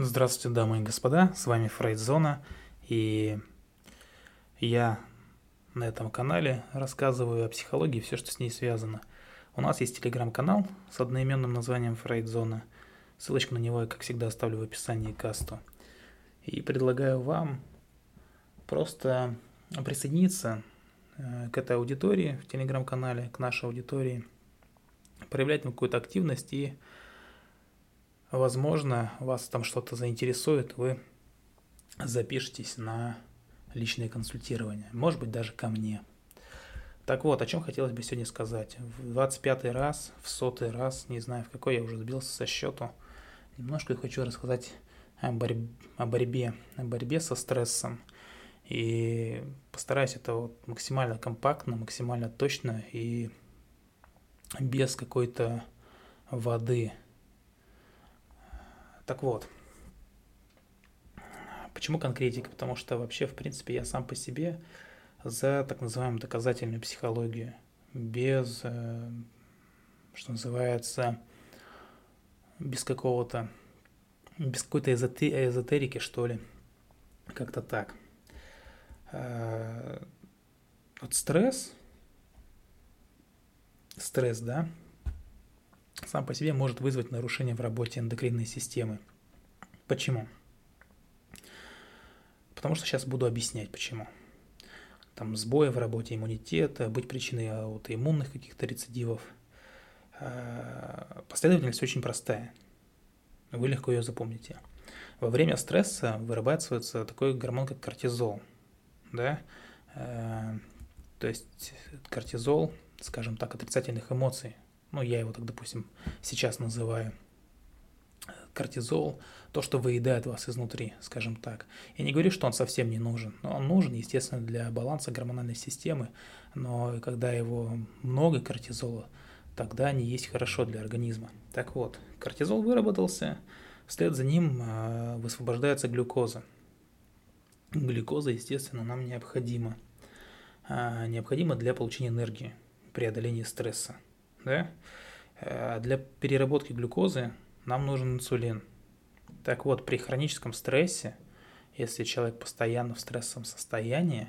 Здравствуйте, дамы и господа, с вами Фрейдзона, и я на этом канале рассказываю о психологии все, что с ней связано. У нас есть телеграм-канал с одноименным названием Фрейдзона. Ссылочку на него я, как всегда, оставлю в описании касту. И предлагаю вам просто присоединиться э, к этой аудитории в телеграм-канале, к нашей аудитории, проявлять какую-то активность и Возможно, вас там что-то заинтересует, вы запишитесь на личное консультирование, может быть, даже ко мне. Так вот, о чем хотелось бы сегодня сказать. В 25 раз, в сотый раз, не знаю, в какой я уже сбился со счету, немножко хочу рассказать о, борь... о борьбе, о борьбе со стрессом. И постараюсь это вот максимально компактно, максимально точно и без какой-то воды так вот, почему конкретика? Потому что вообще, в принципе, я сам по себе за так называемую доказательную психологию, без, э, что называется, без какого-то, без какой-то эзотерики, что ли, как-то так. Э, вот стресс, стресс, да, сам по себе может вызвать нарушение в работе эндокринной системы. Почему? Потому что сейчас буду объяснять, почему. Там сбои в работе иммунитета, быть причиной аутоиммунных каких-то рецидивов. А, последовательность очень простая. Вы легко ее запомните. Во время стресса вырабатывается такой гормон, как кортизол. Да? А, то есть кортизол, скажем так, отрицательных эмоций – ну я его так, допустим, сейчас называю, кортизол, то, что выедает вас изнутри, скажем так. Я не говорю, что он совсем не нужен, но он нужен, естественно, для баланса гормональной системы, но когда его много кортизола, тогда не есть хорошо для организма. Так вот, кортизол выработался, вслед за ним э, высвобождается глюкоза. Глюкоза, естественно, нам необходима. Э, необходима для получения энергии, преодоления стресса да, э, для переработки глюкозы нам нужен инсулин. Так вот, при хроническом стрессе, если человек постоянно в стрессовом состоянии,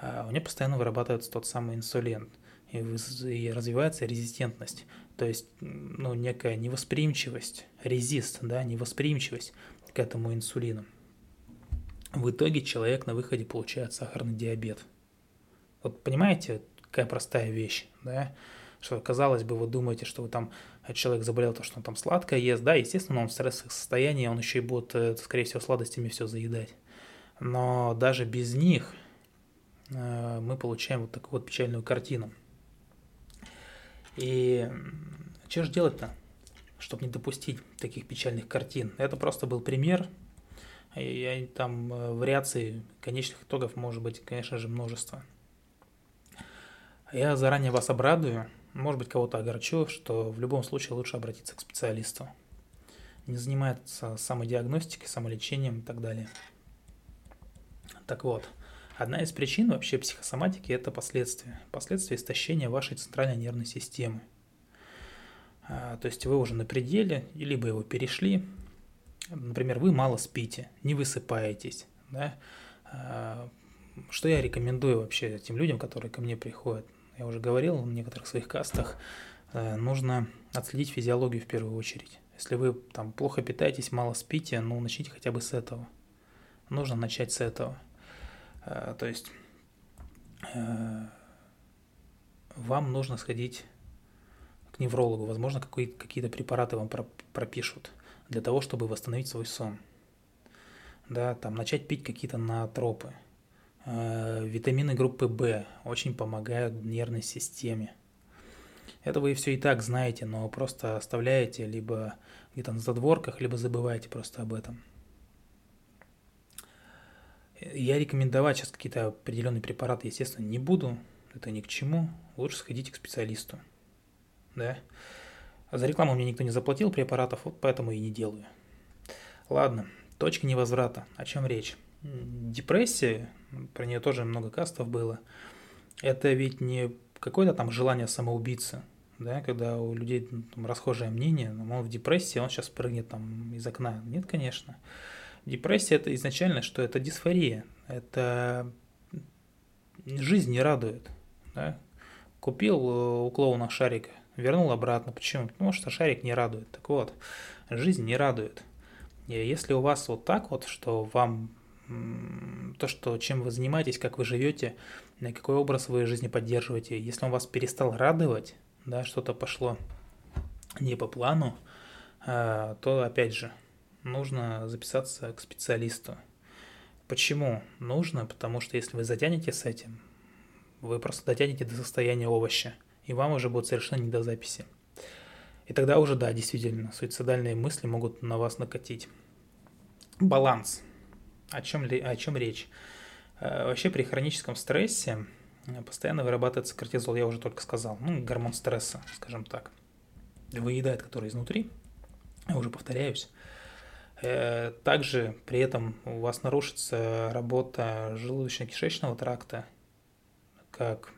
э, у него постоянно вырабатывается тот самый инсулин, и, развивается резистентность, то есть ну, некая невосприимчивость, резист, да, невосприимчивость к этому инсулину. В итоге человек на выходе получает сахарный диабет. Вот понимаете, какая простая вещь, да? Что, казалось бы, вы думаете, что вы там, э, человек заболел, то, что он там сладкое ест, да, естественно, он в стрессовом состоянии, он еще и будет, э, скорее всего, сладостями все заедать. Но даже без них э, мы получаем вот такую вот печальную картину. И что же делать-то, чтобы не допустить таких печальных картин? Это просто был пример, и там вариаций конечных итогов может быть, конечно же, множество. Я заранее вас обрадую, может быть, кого-то огорчу, что в любом случае лучше обратиться к специалисту. Не занимается самодиагностикой, самолечением и так далее. Так вот, одна из причин вообще психосоматики – это последствия. Последствия истощения вашей центральной нервной системы. А, то есть вы уже на пределе, либо его перешли. Например, вы мало спите, не высыпаетесь. Да? А, что я рекомендую вообще тем людям, которые ко мне приходят? Я уже говорил в некоторых своих кастах, э, нужно отследить физиологию в первую очередь. Если вы там плохо питаетесь, мало спите, ну начните хотя бы с этого. Нужно начать с этого. Э, то есть э, вам нужно сходить к неврологу, возможно, какие-то препараты вам пропишут для того, чтобы восстановить свой сон. Да, там начать пить какие-то натропы, витамины группы В очень помогают нервной системе. Это вы все и так знаете, но просто оставляете либо где-то на задворках, либо забываете просто об этом. Я рекомендовать сейчас какие-то определенные препараты, естественно, не буду. Это ни к чему. Лучше сходите к специалисту. Да? За рекламу мне никто не заплатил препаратов, вот поэтому и не делаю. Ладно, точка невозврата. О чем речь? Депрессия, про нее тоже много кастов было, это ведь не какое-то там желание самоубийцы, да, когда у людей там, расхожее мнение, он в депрессии, он сейчас прыгнет там из окна. Нет, конечно. Депрессия это изначально что? Это дисфория. Это жизнь не радует. Да? Купил э, у клоуна шарик, вернул обратно. Почему? Потому что шарик не радует. Так вот, жизнь не радует. И если у вас вот так вот, что вам то, что, чем вы занимаетесь, как вы живете, какой образ вы жизни поддерживаете, если он вас перестал радовать, да, что-то пошло не по плану, а, то, опять же, нужно записаться к специалисту. Почему нужно? Потому что если вы затянете с этим, вы просто дотянете до состояния овоща, и вам уже будет совершенно не до записи. И тогда уже, да, действительно, суицидальные мысли могут на вас накатить. Баланс. О чем, о чем речь? Э, вообще при хроническом стрессе э, постоянно вырабатывается кортизол, я уже только сказал, ну, гормон стресса, скажем так. Выедает который изнутри, я уже повторяюсь. Э, также при этом у вас нарушится работа желудочно-кишечного тракта, как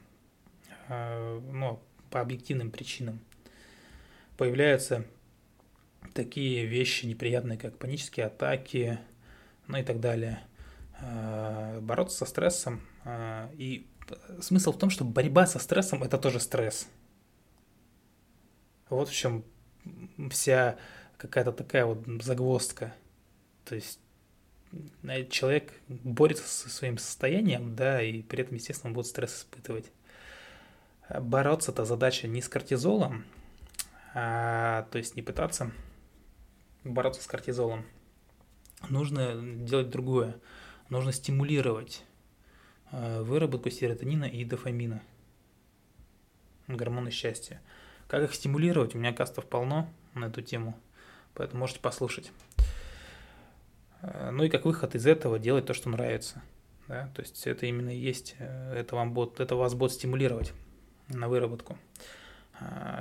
ну, по объективным причинам. Появляются такие вещи неприятные, как панические атаки, ну и так далее. Э, бороться со стрессом. Э, и смысл в том, что борьба со стрессом – это тоже стресс. Вот в чем вся какая-то такая вот загвоздка. То есть человек борется со своим состоянием, да, и при этом, естественно, он будет стресс испытывать. Бороться это задача не с кортизолом, а, то есть не пытаться бороться с кортизолом, нужно делать другое. Нужно стимулировать э, выработку серотонина и дофамина, гормоны счастья. Как их стимулировать? У меня кастов полно на эту тему, поэтому можете послушать. Э, ну и как выход из этого делать то, что нравится. Да? То есть это именно и есть, э, это, вам будет, это вас будет стимулировать на выработку.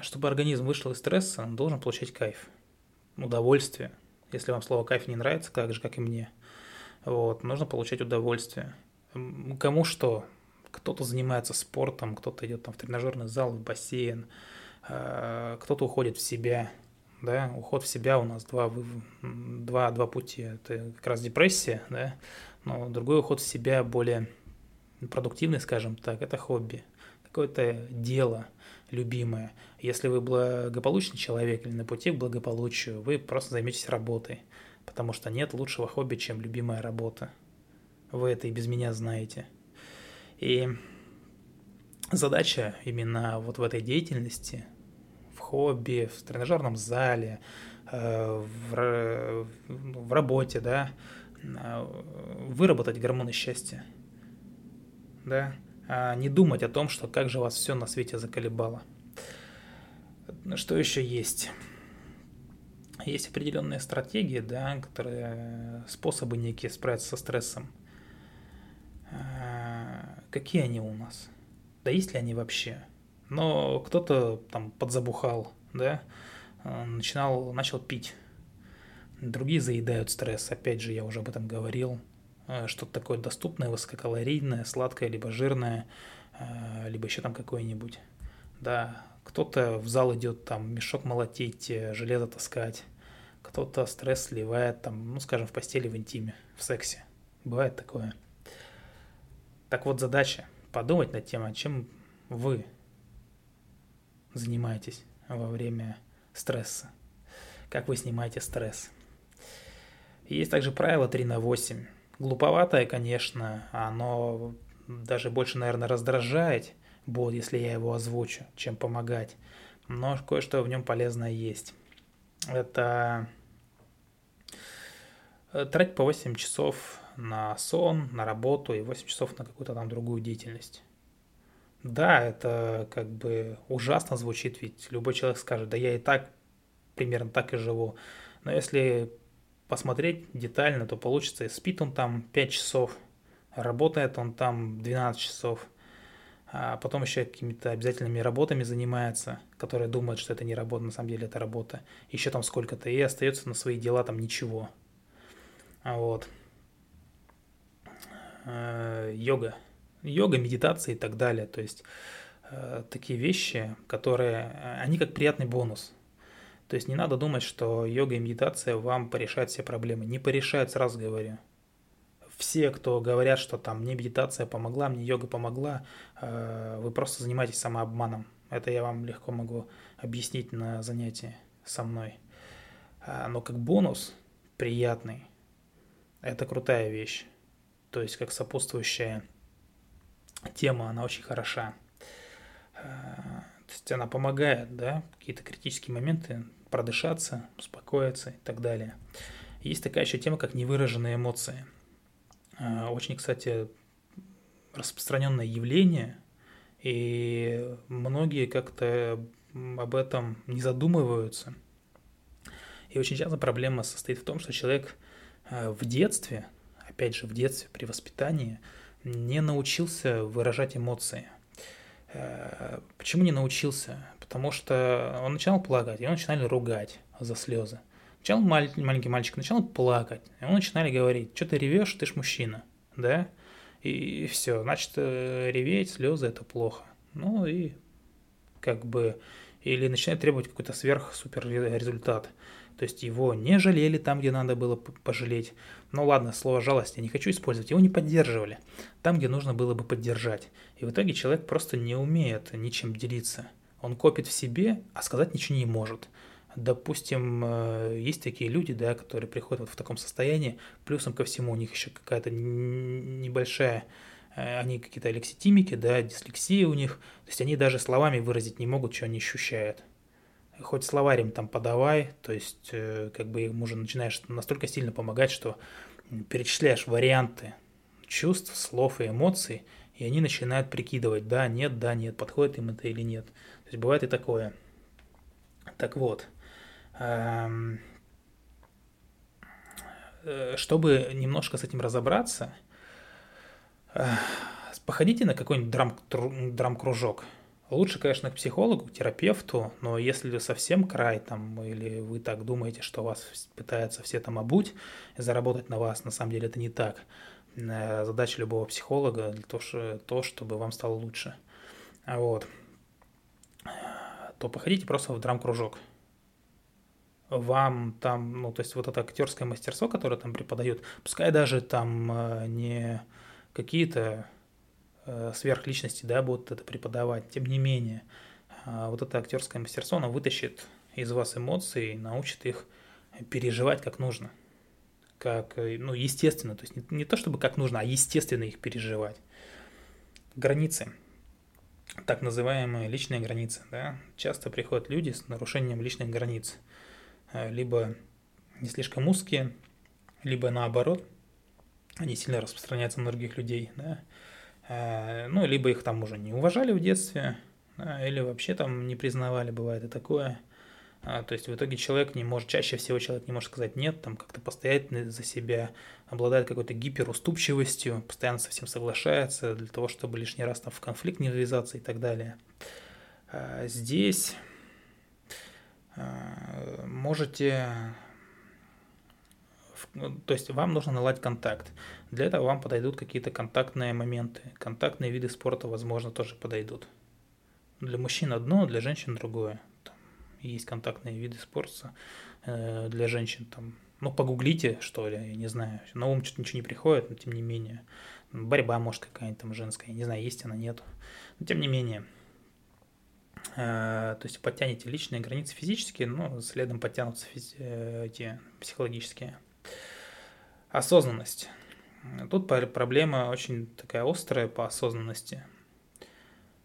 Чтобы организм вышел из стресса, он должен получать кайф, удовольствие – если вам слово кайф не нравится, так же, как и мне, вот, нужно получать удовольствие. Кому что? Кто-то занимается спортом, кто-то идет там в тренажерный зал, в бассейн, а, кто-то уходит в себя, да, уход в себя у нас два, два, два пути. Это как раз депрессия, да, но другой уход в себя более продуктивный, скажем так, это хобби, какое-то дело – любимое. Если вы благополучный человек или на пути к благополучию, вы просто займетесь работой, потому что нет лучшего хобби, чем любимая работа. Вы это и без меня знаете. И задача именно вот в этой деятельности, в хобби, в тренажерном зале, э, в, в работе, да, э, выработать гормоны счастья, да, а не думать о том, что как же вас все на свете заколебало. Что еще есть? Есть определенные стратегии, да, которые способы некие справиться со стрессом. А, какие они у нас? Да есть ли они вообще? Но кто-то там подзабухал, да, начинал, начал пить. Другие заедают стресс, опять же, я уже об этом говорил. Э, что-то такое доступное, высококалорийное, сладкое, либо жирное, э, либо еще там какое-нибудь. Да, кто-то в зал идет там мешок молотить, э, железо таскать, кто-то стресс сливает там, ну, скажем, в постели, в интиме, в сексе. Бывает такое. Так вот, задача подумать над тем, чем вы занимаетесь во время стресса. Как вы снимаете стресс. есть также правило 3 на 8 глуповатое, конечно, оно даже больше, наверное, раздражает бот, если я его озвучу, чем помогать. Но кое-что в нем полезное есть. Это э, тратить по 8 часов на сон, на работу и 8 часов на какую-то там другую деятельность. Да, это как бы ужасно звучит, ведь любой человек скажет, да я и так примерно так и живу. Но если посмотреть детально, то получится, спит он там 5 часов, работает он там 12 часов, а потом еще какими-то обязательными работами занимается, которые думают, что это не работа, на самом деле это работа, еще там сколько-то, и остается на свои дела там ничего. Вот. Э, йога. Йога, медитация и так далее. То есть э, такие вещи, которые, э, они как приятный бонус. То есть не надо думать, что йога и медитация вам порешают все проблемы. Не порешают, сразу говорю. Все, кто говорят, что там мне медитация помогла, мне йога помогла, э, вы просто занимаетесь самообманом. Это я вам легко могу объяснить на занятии со мной. А, но как бонус приятный, это крутая вещь. То есть как сопутствующая тема, она очень хороша. А, то есть она помогает, да, какие-то критические моменты продышаться, успокоиться и так далее. Есть такая еще тема, как невыраженные эмоции. А, очень, кстати, распространенное явление, и многие как-то об этом не задумываются. И очень часто проблема состоит в том, что человек а, в детстве, опять же, в детстве, при воспитании, не научился выражать эмоции. Э, почему не научился? Потому что он начинал плакать, его начинали ругать за слезы. Начал маленький мальчик начал плакать, и ему начинали говорить, что ты ревешь, ты ж мужчина, да? И все, значит, э, реветь, слезы – это плохо. Ну и как бы, или начинает требовать какой-то сверх-супер результат. То есть его не жалели там, где надо было пожалеть. Ну ладно, слово жалость я не хочу использовать. Его не поддерживали там, где нужно было бы поддержать. И в итоге человек просто не умеет ничем делиться. Он копит в себе, а сказать ничего не может. Допустим, э, есть такие люди, да, которые приходят вот в таком состоянии, плюсом ко всему у них еще какая-то небольшая э, они какие-то алекситимики, да, дислексия у них, то есть они даже словами выразить не могут, что они ощущают хоть словарем там подавай, то есть э, как бы им уже начинаешь настолько сильно помогать, что перечисляешь варианты чувств, слов и эмоций, и они начинают прикидывать, да, нет, да, нет, подходит им это или нет. Есть бывает и такое. Так вот, эм, э, чтобы немножко с этим разобраться, э, походите на какой-нибудь драм, драм-кружок – Лучше, конечно, к психологу, к терапевту, но если совсем край там, или вы так думаете, что вас пытаются все там обуть заработать на вас, на самом деле это не так. Э, задача любого психолога то, чтобы вам стало лучше. Вот. То походите просто в драм-кружок. Вам там, ну, то есть вот это актерское мастерство, которое там преподают, пускай даже там э, не какие-то Э, сверхличности, да, будут это преподавать. Тем не менее, э, вот это актерское мастерство, оно вытащит из вас эмоции, научит их переживать как нужно. Как, э, ну, естественно, то есть не, не то чтобы как нужно, а естественно их переживать. Границы, так называемые личные границы, да, часто приходят люди с нарушением личных границ, либо не слишком узкие, либо наоборот, они сильно распространяются на других людей, да, Э, ну, либо их там уже не уважали в детстве, или вообще там не признавали, бывает и такое. А, то есть в итоге человек не может, чаще всего человек не может сказать нет, там как-то постоять за себя, обладает какой-то гиперуступчивостью, постоянно со всем соглашается для того, чтобы лишний раз там в конфликт не ввязаться и так далее. А, здесь а, можете ну, то есть вам нужно наладить контакт. Для этого вам подойдут какие-то контактные моменты. Контактные виды спорта, возможно, тоже подойдут. Для мужчин одно, для женщин другое. Есть контактные виды спорта э, для женщин. Там, ну, погуглите, что ли, я не знаю. На ум что-то ничего не приходит, но тем не менее. Борьба, может, какая-нибудь там женская, я не знаю, есть она, нету. Но тем не менее. Э, то есть подтянете личные границы физические, но следом подтянутся физи- э, эти психологические. Осознанность. Тут проблема очень такая острая по осознанности.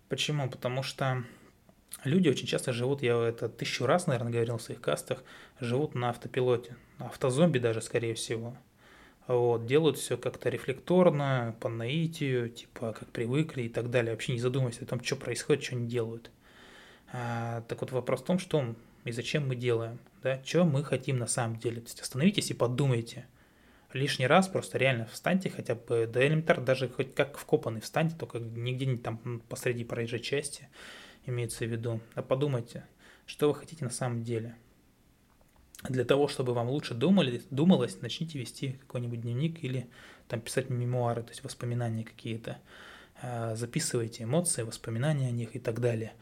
Почему? Потому что люди очень часто живут, я это тысячу раз, наверное, говорил в своих кастах, живут на автопилоте, автозомби даже, скорее всего. Вот, делают все как-то рефлекторно, по наитию, типа, как привыкли и так далее, вообще не задумываясь о том, что происходит, что они делают. А, так вот вопрос в том, что и зачем мы делаем, да, что мы хотим на самом деле. То есть остановитесь и подумайте – лишний раз просто реально встаньте хотя бы, да элементарно, даже хоть как вкопанный встаньте, только нигде не там посреди проезжей части, имеется в виду, а подумайте, что вы хотите на самом деле. Для того, чтобы вам лучше думали, думалось, начните вести какой-нибудь дневник или там писать мемуары, то есть воспоминания какие-то. э, записывайте эмоции, воспоминания о них и так далее.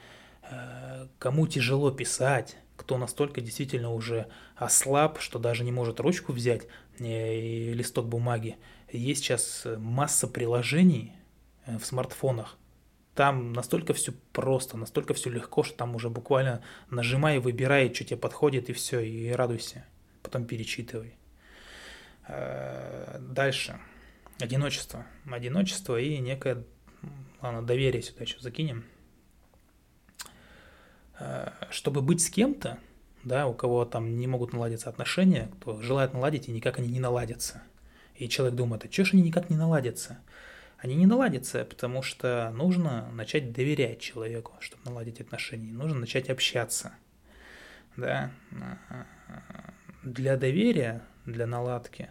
Кому тяжело писать, кто настолько действительно уже ослаб, что даже не может ручку взять и листок бумаги, есть сейчас масса приложений в смартфонах, там настолько все просто, настолько все легко, что там уже буквально нажимай, выбирай, что тебе подходит, и все, и радуйся. Потом перечитывай. Э, дальше. Одиночество. Одиночество и некое, ладно, доверие сюда еще закинем. Э, чтобы быть с кем-то, да, у кого там не могут наладиться отношения, кто желает наладить, и никак они не наладятся. И человек думает, а что ж они никак не наладятся? Они не наладятся, потому что нужно начать доверять человеку, чтобы наладить отношения, нужно начать общаться. Да? Для доверия, для наладки,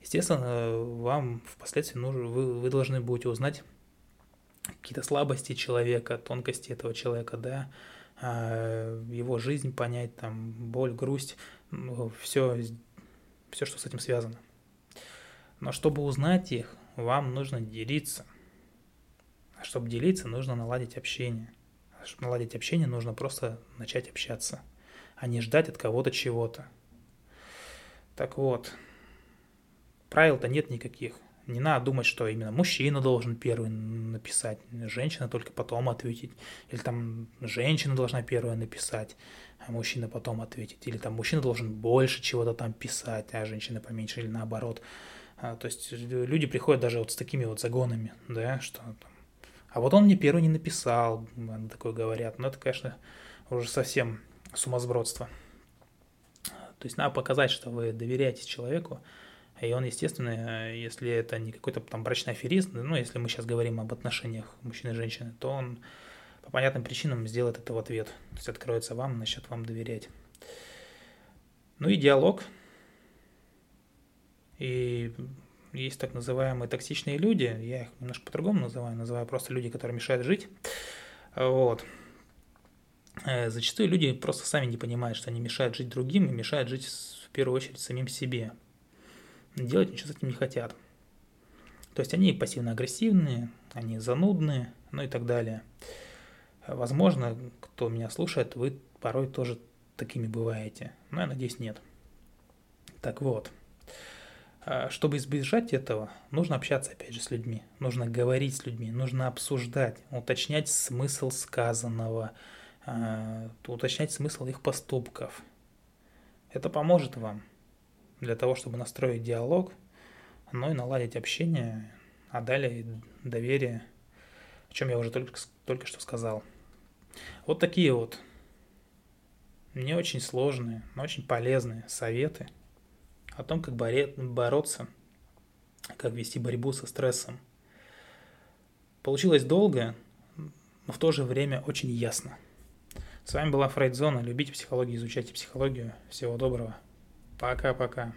естественно, вам впоследствии нужно, вы, вы должны будете узнать какие-то слабости человека, тонкости этого человека, да, а, его жизнь понять, там, боль, грусть, все, ну, все, что с этим связано. Но чтобы узнать их, вам нужно делиться. А чтобы делиться, нужно наладить общение. А чтобы наладить общение, нужно просто начать общаться, а не ждать от кого-то чего-то. Так вот, правил-то нет никаких. Не надо думать, что именно мужчина должен первый написать, женщина только потом ответить. Или там женщина должна первая написать, а мужчина потом ответить. Или там мужчина должен больше чего-то там писать, а женщина поменьше, или наоборот. А, то есть люди приходят даже вот с такими вот загонами, да, что там, а вот он мне первый не написал, такое говорят. Но это, конечно, уже совсем сумасбродство. То есть надо показать, что вы доверяете человеку, и он, естественно, если это не какой-то там брачный аферист, ну, если мы сейчас говорим об отношениях мужчины и женщины, то он по понятным причинам сделает это в ответ. То есть откроется вам, начнет вам доверять. Ну и диалог – и есть так называемые токсичные люди, я их немножко по-другому называю, называю просто люди, которые мешают жить. Вот. Э, зачастую люди просто сами не понимают, что они мешают жить другим и мешают жить в первую очередь самим себе. Делать ничего с этим не хотят. То есть они пассивно-агрессивные, они занудные, ну и так далее. Возможно, кто меня слушает, вы порой тоже такими бываете. Но я надеюсь, нет. Так вот. А, чтобы избежать этого, нужно общаться опять же с людьми, нужно говорить с людьми, нужно обсуждать, уточнять смысл сказанного, а, уточнять смысл их поступков. Это поможет вам для того, чтобы настроить диалог, но и наладить общение, а далее доверие, о чем я уже только, только что сказал. Вот такие вот не очень сложные, но очень полезные советы – о том, как бороться, как вести борьбу со стрессом. Получилось долго, но в то же время очень ясно. С вами была Фрейдзона. Любите психологию, изучайте психологию. Всего доброго. Пока-пока.